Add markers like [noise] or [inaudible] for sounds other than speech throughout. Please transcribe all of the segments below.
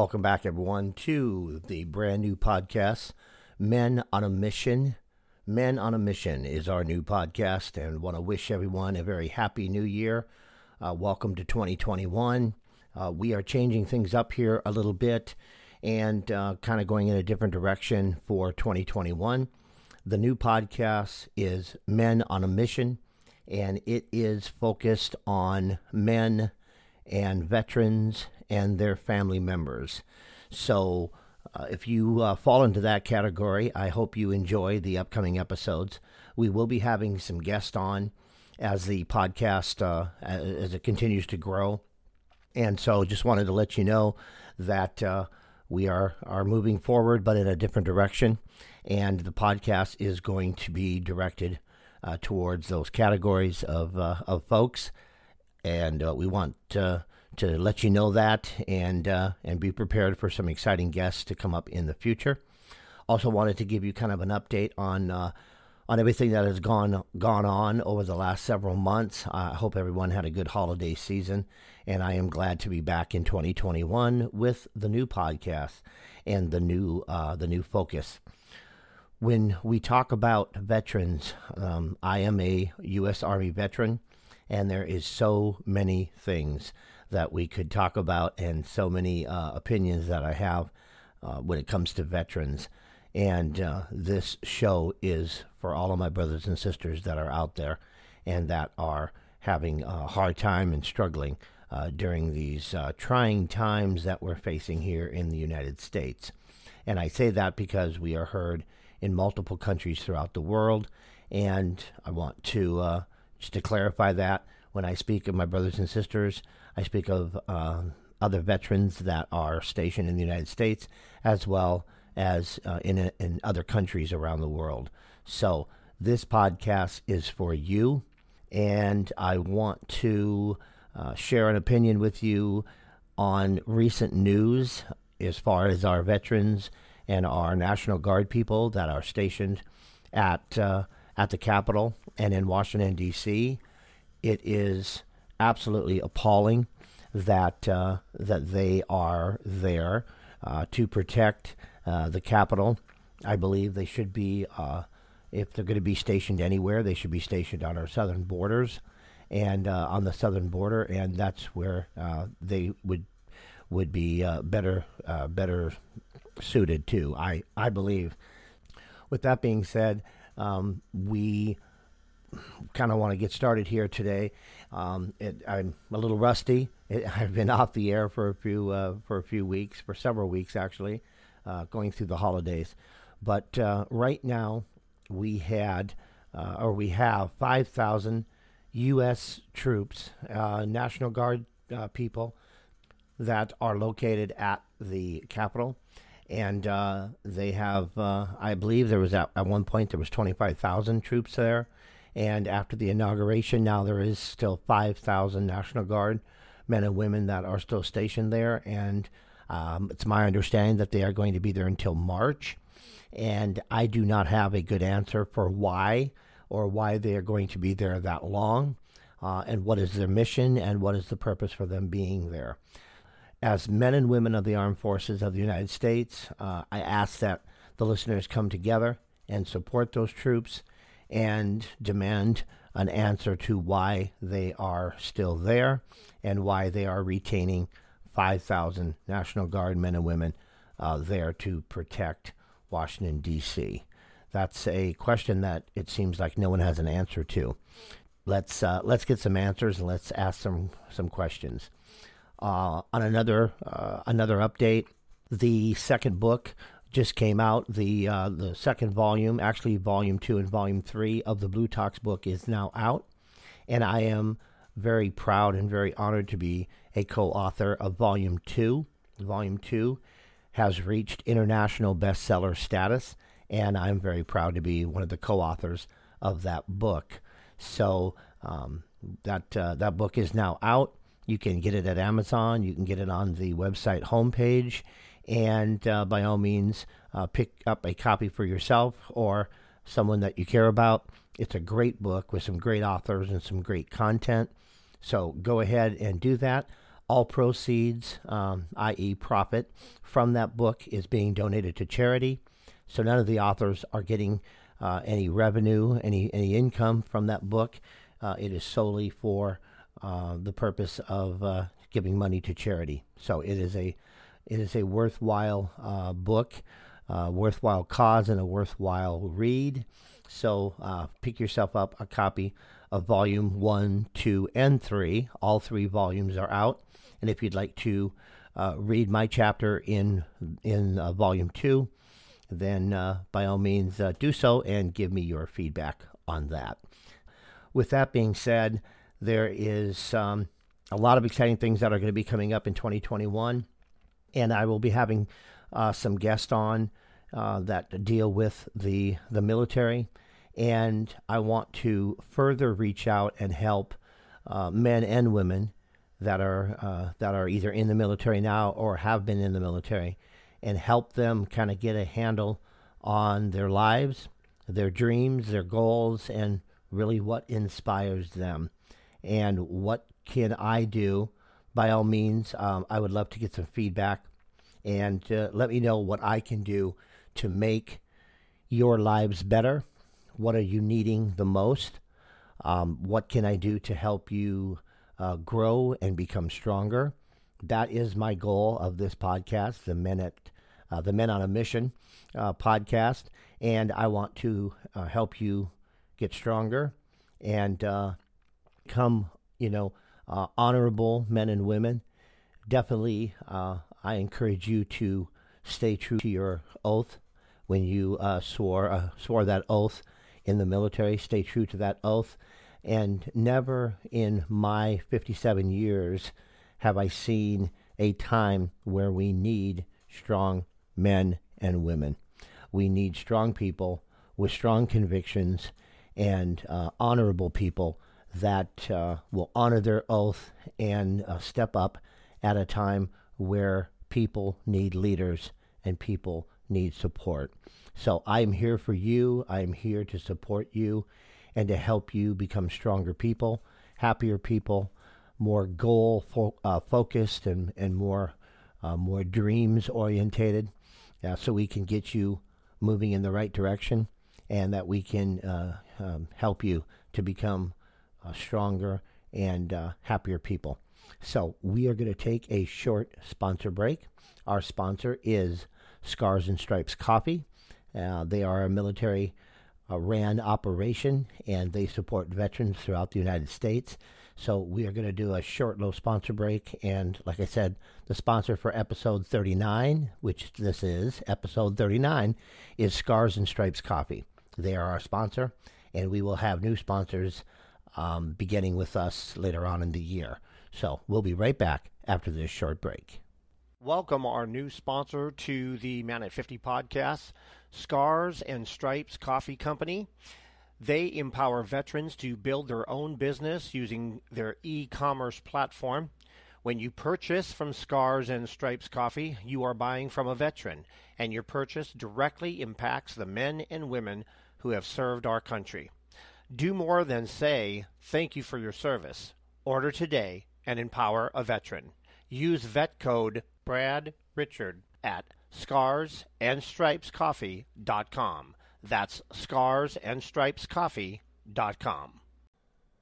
Welcome back, everyone, to the brand new podcast, Men on a Mission. Men on a Mission is our new podcast, and want to wish everyone a very happy new year. Uh, welcome to 2021. Uh, we are changing things up here a little bit and uh, kind of going in a different direction for 2021. The new podcast is Men on a Mission, and it is focused on men and veterans and their family members. So, uh, if you uh, fall into that category, I hope you enjoy the upcoming episodes. We will be having some guests on as the podcast uh, as it continues to grow, and so just wanted to let you know that uh, we are are moving forward, but in a different direction, and the podcast is going to be directed uh, towards those categories of uh, of folks, and we want to let you know that and uh, and be prepared for some exciting guests to come up in the future. Also, wanted to give you kind of an update on uh, on everything that has gone gone on over the last several months. I hope everyone had a good holiday season, and I am glad to be back in 2021 with the new podcast and the new uh, the new focus. When we talk about veterans, um, I am a U.S. Army veteran, and there is so many things that we could talk about, and so many uh, opinions that I have uh, when it comes to veterans. And uh, this show is for all of my brothers and sisters that are out there and that are having a hard time and struggling uh, during these uh, trying times that we're facing here in the United States. And I say that because we are heard in multiple countries throughout the world. And I want to uh, just to clarify that when I speak of my brothers and sisters, I speak of uh, other veterans that are stationed in the United States as well as uh, in, in other countries around the world. So, this podcast is for you, and I want to uh, share an opinion with you on recent news as far as our veterans and our National Guard people that are stationed at uh, at the Capitol and in Washington D.C. It is absolutely appalling that uh, that they are there uh, to protect uh, the capital. I believe they should be, uh, if they're going to be stationed anywhere, they should be stationed on our southern borders and uh, on the southern border, and that's where uh, they would would be better better suited to. I I believe. With that being said, um, we kind of want to get started here today. Um, it, I'm a little rusty. It, [laughs] I've been off the air for a few uh, for a few weeks, for several weeks actually, uh, going through the holidays. But uh, right now, we had uh, or we have 5,000 U.S. troops, uh, National Guard uh, people that are located at the Capitol and uh, they have uh, i believe there was at, at one point there was 25000 troops there and after the inauguration, now there is still 5,000 National Guard men and women that are still stationed there. And um, it's my understanding that they are going to be there until March. And I do not have a good answer for why or why they are going to be there that long. Uh, and what is their mission and what is the purpose for them being there. As men and women of the armed forces of the United States, uh, I ask that the listeners come together and support those troops and demand an answer to why they are still there and why they are retaining 5,000 National Guard men and women uh, there to protect Washington, D.C. That's a question that it seems like no one has an answer to. Let's uh, let's get some answers and let's ask some some questions. Uh, on another uh, another update, the second book just came out. The uh, the second volume, actually volume two and volume three of the Blue Talks book is now out, and I am very proud and very honored to be a co-author of volume two. Volume two has reached international bestseller status, and I'm very proud to be one of the co-authors of that book. So um, that uh, that book is now out. You can get it at Amazon. You can get it on the website homepage and uh, by all means, uh, pick up a copy for yourself or someone that you care about. It's a great book with some great authors and some great content. So go ahead and do that. all proceeds, um, i.e., profit, from that book is being donated to charity. So none of the authors are getting uh, any revenue, any any income from that book. Uh, it is solely for uh, the purpose of uh, giving money to charity. So it is a it is a worthwhile uh, book, uh, worthwhile cause, and a worthwhile read. So uh, pick yourself up a copy of volume one, two, and three. All three volumes are out, and if you'd like to uh, read my chapter in in uh, volume two, then uh, by all means do so and give me your feedback on that. With that being said, there is um, a lot of exciting things that are going to be coming up in 2021 and I will be having uh, some guests on uh, that deal with the the military, and I want to further reach out and help uh, men and women that are uh, that are either in the military now or have been in the military, and help them kind of get a handle on their lives, their dreams, their goals, and really what inspires them, and what can I do by all means, um, I would love to get some feedback and uh, let me know what I can do to make your lives better. What are you needing the most? Um, what can I do to help you uh, grow and become stronger? That is my goal of this podcast, the Men at uh, the Men on a Mission uh, podcast, and I want to uh, help you get stronger and uh, become, you know, uh, honorable men and women. Definitely, uh, I encourage you to stay true to your oath when you uh, swore uh, swore that oath in the military. Stay true to that oath, and never in my 57 years have I seen a time where we need strong men and women. We need strong people with strong convictions and uh, honorable people that uh, will honor their oath and uh, step up at a time where people need leaders and people need support. So I'm here for you. I'm here to support you and to help you become stronger people, happier people, more goal fo- uh, focused and, and more uh, more dreams orientated, uh, so we can get you moving in the right direction, and that we can uh, um, help you to become stronger and uh, happier people. So we are going to take a short sponsor break. Our sponsor is Scars and Stripes Coffee. Uh, they are a military uh, ran operation and they support veterans throughout the United States. So we are going to do a short little sponsor break. And like I said, the sponsor for episode 39, which this is, episode 39, is Scars and Stripes Coffee. They are our sponsor, and we will have new sponsors um, beginning with us later on in the year. So we'll be right back after this short break. Welcome our new sponsor to the Man at 50 podcast, Scars and Stripes Coffee Company. They empower veterans to build their own business using their e commerce platform. When you purchase from Scars and Stripes Coffee, you are buying from a veteran, and your purchase directly impacts the men and women who have served our country. Do more than say, thank you for your service. Order today and empower a veteran. Use vet code Brad Richard at scarsandstripescoffee.com. That's scarsandstripescoffee.com.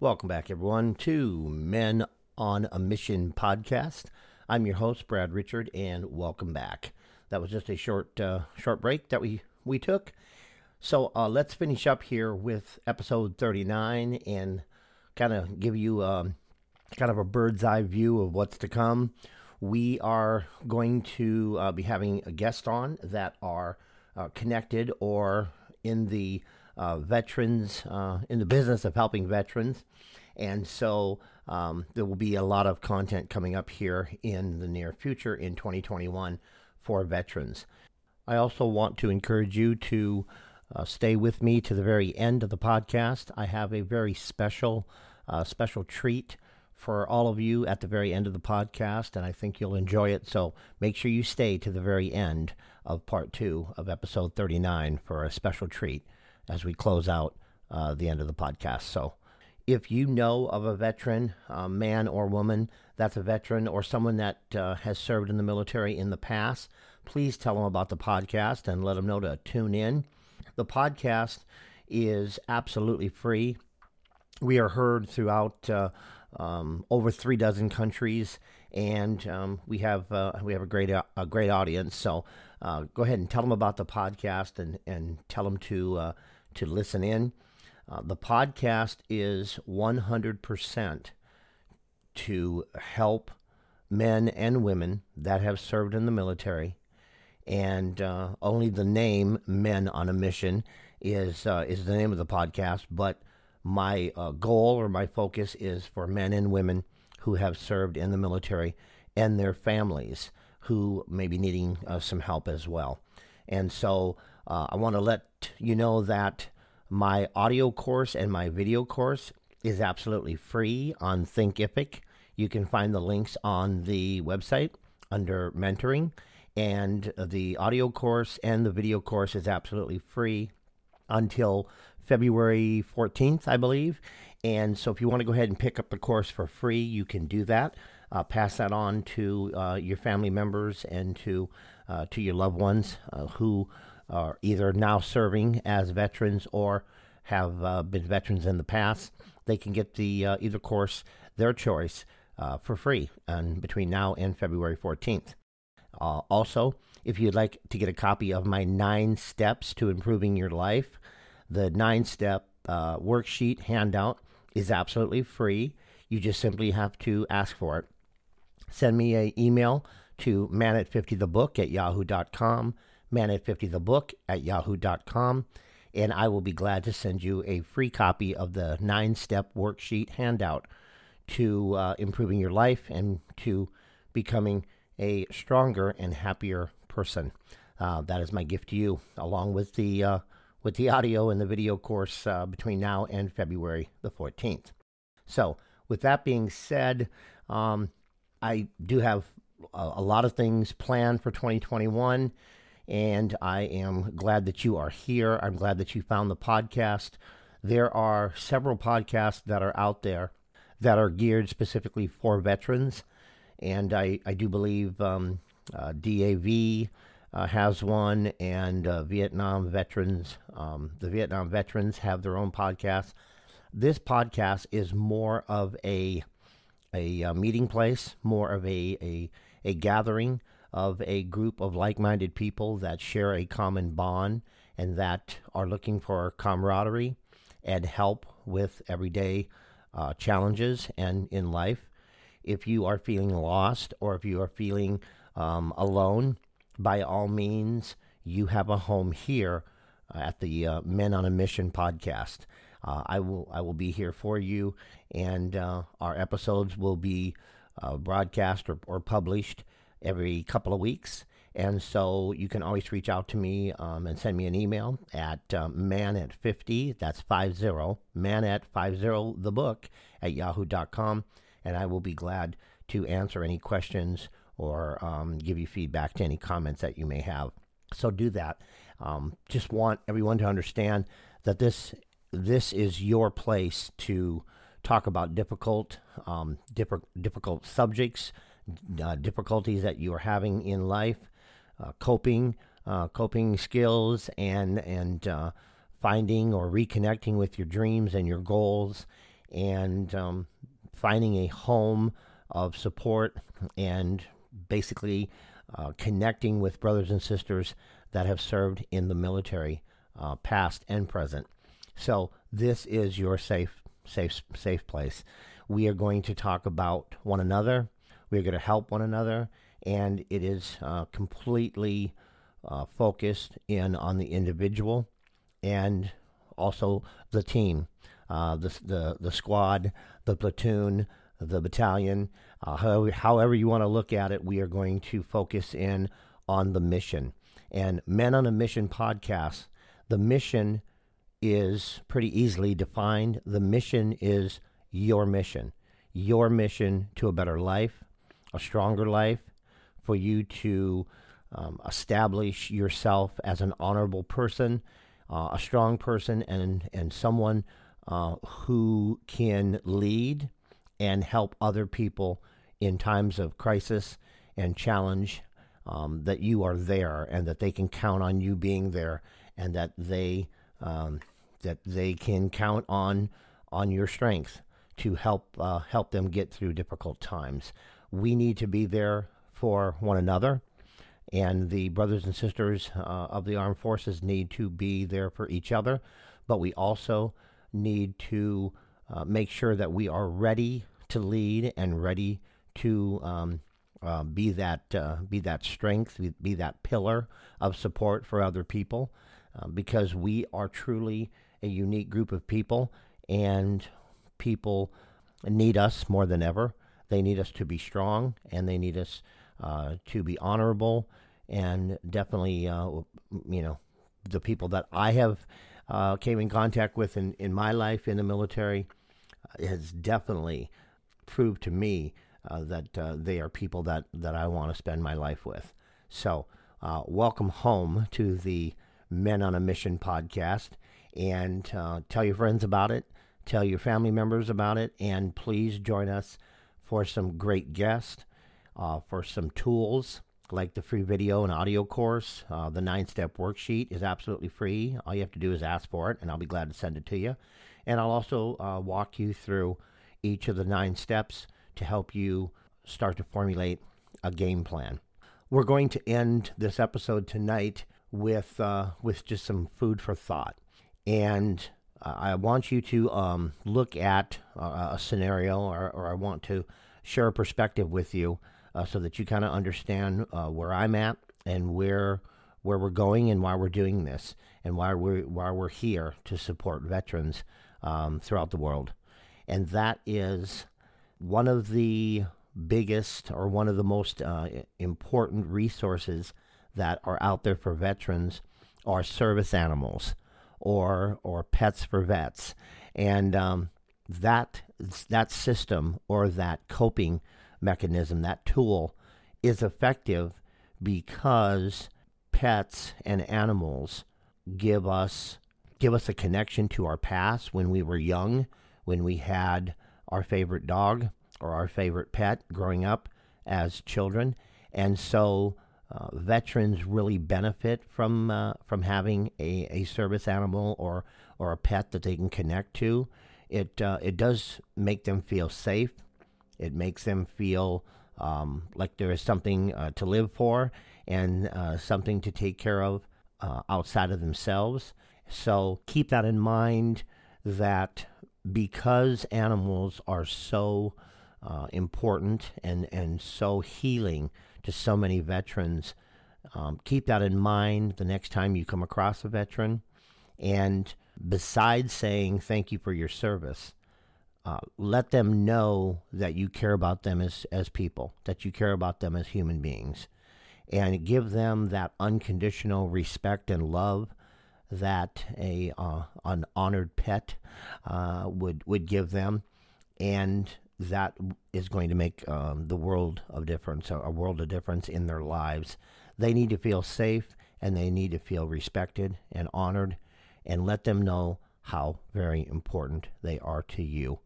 Welcome back, everyone, to Men on a Mission podcast. I'm your host, Brad Richard, and welcome back. That was just a short, uh, short break that we we took. So uh, let's finish up here with episode 39 and kind of give you um, kind of a bird's eye view of what's to come. We are going to uh, be having a guest on that are uh, connected or in the uh, veterans, uh, in the business of helping veterans. And so um, there will be a lot of content coming up here in the near future in 2021 for veterans. I also want to encourage you to uh, stay with me to the very end of the podcast. I have a very special, uh, special treat for all of you at the very end of the podcast, and I think you'll enjoy it. So make sure you stay to the very end of part two of episode 39 for a special treat as we close out uh, the end of the podcast. So if you know of a veteran, uh, man or woman, that's a veteran or someone that uh, has served in the military in the past, please tell them about the podcast and let them know to tune in. The podcast is absolutely free. We are heard throughout uh, um, over three dozen countries, and um, we have uh, we have a great a great audience. So uh, go ahead and tell them about the podcast and and tell them to uh, to listen in. Uh, the podcast is 100% to help men and women that have served in the military. And uh, only the name Men on a Mission is, uh, is the name of the podcast. But my uh, goal or my focus is for men and women who have served in the military and their families who may be needing uh, some help as well. And so uh, I want to let you know that my audio course and my video course is absolutely free on Thinkific. You can find the links on the website under mentoring. And the audio course and the video course is absolutely free until February 14th, I believe. And so if you want to go ahead and pick up the course for free, you can do that. Uh, pass that on to uh, your family members and to uh, to your loved ones uh, who are either now serving as veterans or have uh, been veterans in the past, they can get the uh, either course their choice for free and between now and February 14th. Uh, also, if you'd like to get a copy of my nine steps to improving your life, the nine step uh, worksheet handout is absolutely free. You just simply have to ask for it. Send me an email to man at 50thebook at yahoo.com man at 50thebook at yahoo.com, and I will be glad to send you a free copy of the nine step worksheet handout to uh, improving your life and to becoming a stronger and happier person. Uh, that is my gift to you, along with the uh, with the audio and the video course uh, between now and February the 14th. So, with that being said, um, I do have a, a lot of things planned for 2021 and I am glad that you are here. I'm glad that you found the podcast. There are several podcasts that are out there that are geared specifically for veterans, and I, I do believe um, uh, DAV uh, has one, and uh, Vietnam veterans, um, the Vietnam veterans have their own podcast. This podcast is more of a a, a uh, meeting place, more of a a, a gathering of a group of like minded people that share a common bond and that are looking for camaraderie and help with everyday uh, challenges and in life. If you are feeling lost or if you are feeling um, alone, by all means, you have a home here at the uh, Men on a Mission podcast. Uh, I will I will be here for you, and uh, our episodes will be uh, broadcast or, or published every couple of weeks. And so you can always reach out to me um, and send me an email at um, man at 50, that's 50, man at 50 the book at yahoo.com. And I will be glad to answer any questions or um, give you feedback to any comments that you may have. So do that. Um, just want everyone to understand that this this is your place to talk about difficult um, difficult subjects uh, difficulties that you are having in life, uh, coping, uh, coping skills, and and uh, finding or reconnecting with your dreams and your goals, and um, finding a home of support, and basically uh, connecting with brothers and sisters that have served in the military, uh, past and present. So this is your safe, safe, safe place. We are going to talk about one another we're going to help one another, and it is uh, completely uh, focused in on the individual and also the team, uh, the, the, the squad, the platoon, the battalion. Uh, however, however you want to look at it, we are going to focus in on the mission. And Men on a Mission podcast, the mission is pretty easily defined. The mission is your mission, your mission to a better life, a stronger life, for you to um, establish yourself as an honorable person, uh, a strong person, and and someone uh, who can lead and help other people in times of crisis and challenge. Um, that you are there and that they can count on you being there and that they um, that they can count on on your strength to help uh, help them get through difficult times. We need to be there for one another, and the brothers and sisters uh, of the armed forces need to be there for each other. But we also need to uh, make sure that we are ready to lead and ready to um, uh, be that uh, be that strength, be, be, that pillar of support for other people, uh, because we are truly a unique group of people, and people need us more than ever. They need us to be strong, and they need us uh, to be honorable, and definitely, uh, you know, the people that I have uh, came in contact with in, in my life in the military has definitely proved to me uh, that uh, they are people that, that I want to spend my life with. So, uh, welcome home to the Men on a Mission podcast and uh, tell your friends about it, tell your family members about it, and please join us for some great guests, uh, for some tools like the free video and audio course. Uh, the nine step worksheet is absolutely free. All you have to do is ask for it, and I'll be glad to send it to you. And I'll also walk you through each of the nine steps to help you start to formulate a game plan. We're going to end this episode tonight with uh, with just some food for thought, and uh, I want you to um, look at uh, a scenario, or, or, I want to share a perspective with you, uh, so that you kind of understand uh, where I'm at and where where we're going and why we're doing this, and why we're why we're here to support veterans um, throughout the world, and that is one of the biggest or one of the most uh, important resources that are out there for veterans are service animals or or pets for vets, and um, that that system or that coping mechanism, that tool, is effective because pets and animals give us give us a connection to our past when we were young, when we had our favorite dog or our favorite pet growing up as children, and so uh, veterans really benefit from uh, from having a, a service animal or or a pet that they can connect to. It uh, it does make them feel safe. It makes them feel um, like there is something uh, to live for and uh, something to take care of uh, outside of themselves. So keep that in mind. That because animals are so uh, important and, and so healing to so many veterans, um, keep that in mind the next time you come across a veteran. And besides saying thank you for your service, uh, let them know that you care about them as, as people, that you care about them as human beings, and give them that unconditional respect and love that a uh, an honored pet uh, would would give them, and that is going to make um, the world of difference, a world of difference in their lives. They need to feel safe and they need to feel respected and honored, and let them know how very important they are to you.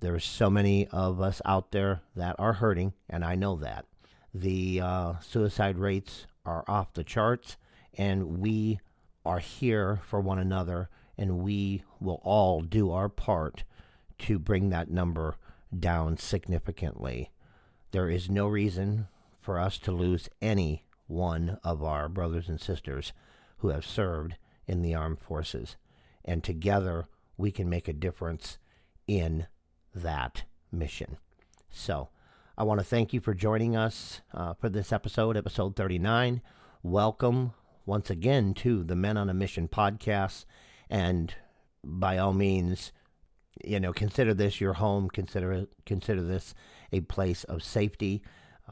There's so many of us out there that are hurting, and I know that. The uh, suicide rates are off the charts, and we are here for one another, and we will all do our part to bring that number down significantly. There is no reason for us to lose any one of our brothers and sisters who have served in the armed forces. And together we can make a difference in that mission. So, I want to thank you for joining us uh, for this episode, episode 39. Welcome once again to the Men on a Mission podcast. And by all means, you know, consider this your home. Consider consider this a place of safety.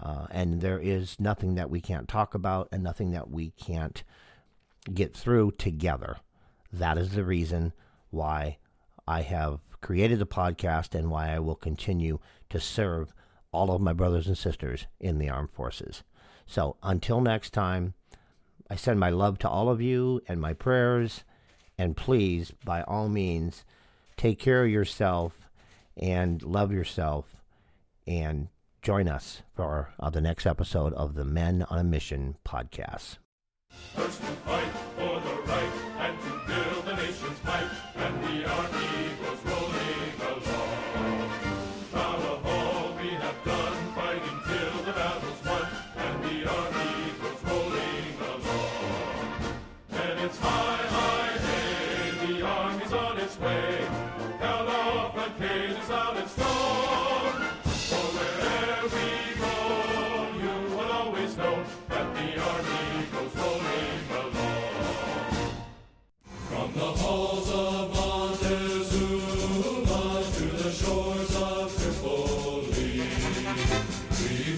Uh, and there is nothing that we can't talk about, and nothing that we can't get through together. That is the reason why I have created the podcast and why I will continue to serve all of my brothers and sisters in the armed forces. So until next time, I send my love to all of you and my prayers. And please, by all means, take care of yourself and love yourself and join us for uh, the next episode of the Men on a Mission podcast.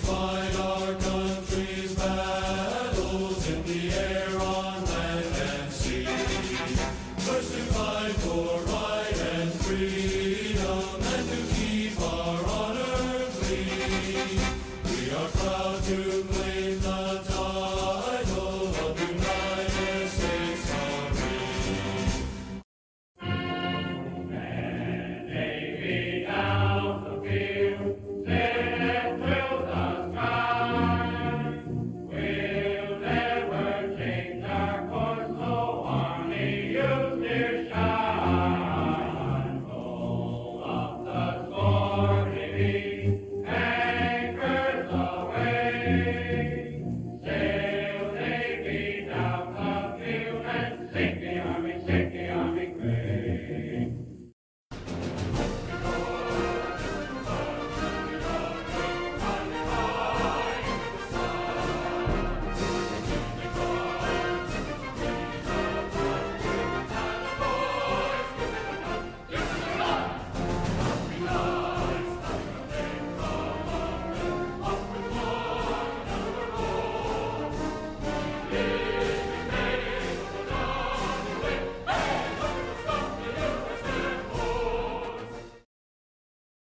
fight